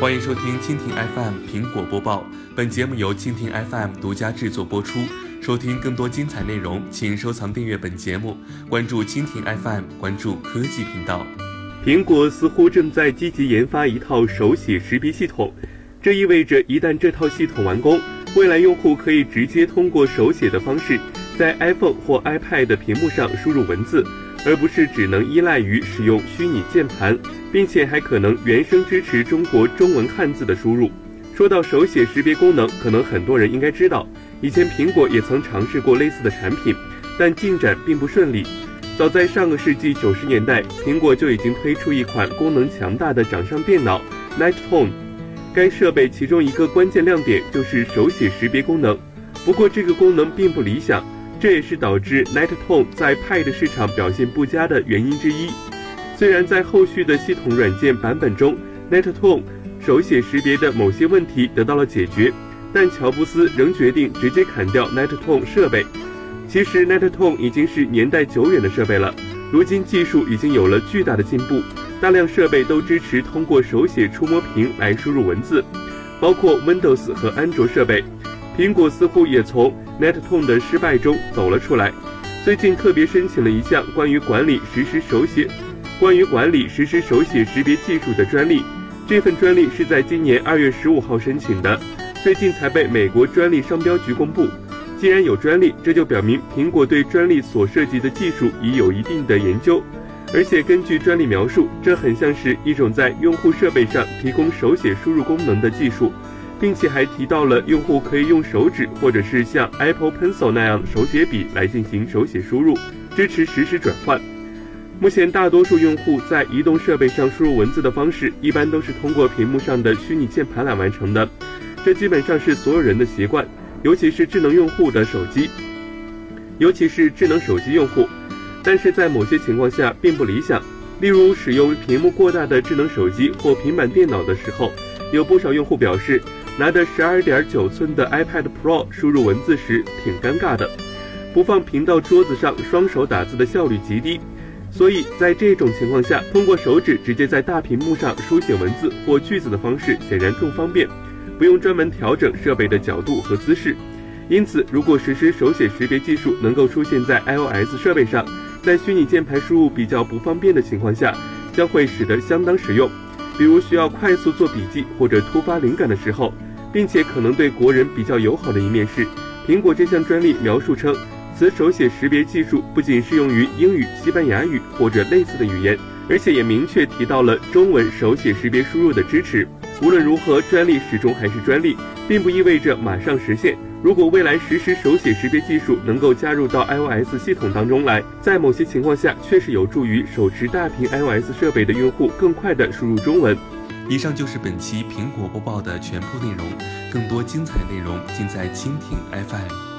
欢迎收听蜻蜓 FM 苹果播报，本节目由蜻蜓 FM 独家制作播出。收听更多精彩内容，请收藏订阅本节目，关注蜻蜓 FM，关注科技频道。苹果似乎正在积极研发一套手写识别系统，这意味着一旦这套系统完工，未来用户可以直接通过手写的方式，在 iPhone 或 iPad 的屏幕上输入文字，而不是只能依赖于使用虚拟键盘，并且还可能原生支持中国中文汉字的输入。说到手写识别功能，可能很多人应该知道。以前苹果也曾尝试过类似的产品，但进展并不顺利。早在上个世纪九十年代，苹果就已经推出一款功能强大的掌上电脑 Night Tone。该设备其中一个关键亮点就是手写识别功能，不过这个功能并不理想，这也是导致 Night Tone 在 Pad 市场表现不佳的原因之一。虽然在后续的系统软件版本中，NetTone 手写识别的某些问题得到了解决。但乔布斯仍决定直接砍掉 NetTone 设备。其实 NetTone 已经是年代久远的设备了，如今技术已经有了巨大的进步，大量设备都支持通过手写触摸屏来输入文字，包括 Windows 和安卓设备。苹果似乎也从 NetTone 的失败中走了出来，最近特别申请了一项关于管理实时手写、关于管理实时手写识别技术的专利。这份专利是在今年二月十五号申请的。最近才被美国专利商标局公布。既然有专利，这就表明苹果对专利所涉及的技术已有一定的研究。而且根据专利描述，这很像是一种在用户设备上提供手写输入功能的技术，并且还提到了用户可以用手指或者是像 Apple Pencil 那样手写笔来进行手写输入，支持实时转换。目前大多数用户在移动设备上输入文字的方式，一般都是通过屏幕上的虚拟键盘来完成的。这基本上是所有人的习惯，尤其是智能用户的手机，尤其是智能手机用户。但是在某些情况下并不理想，例如使用屏幕过大的智能手机或平板电脑的时候，有不少用户表示，拿着十二点九寸的 iPad Pro 输入文字时挺尴尬的，不放平到桌子上双手打字的效率极低。所以在这种情况下，通过手指直接在大屏幕上书写文字或句子的方式显然更方便。不用专门调整设备的角度和姿势，因此，如果实施手写识别技术能够出现在 iOS 设备上，在虚拟键盘输入比较不方便的情况下，将会使得相当实用。比如需要快速做笔记或者突发灵感的时候，并且可能对国人比较友好的一面是，苹果这项专利描述称，此手写识别技术不仅适用于英语、西班牙语或者类似的语言，而且也明确提到了中文手写识别输入的支持。无论如何，专利始终还是专利，并不意味着马上实现。如果未来实时手写识别技术能够加入到 iOS 系统当中来，在某些情况下确实有助于手持大屏 iOS 设备的用户更快地输入中文。以上就是本期苹果播报的全部内容，更多精彩内容尽在蜻蜓 FM。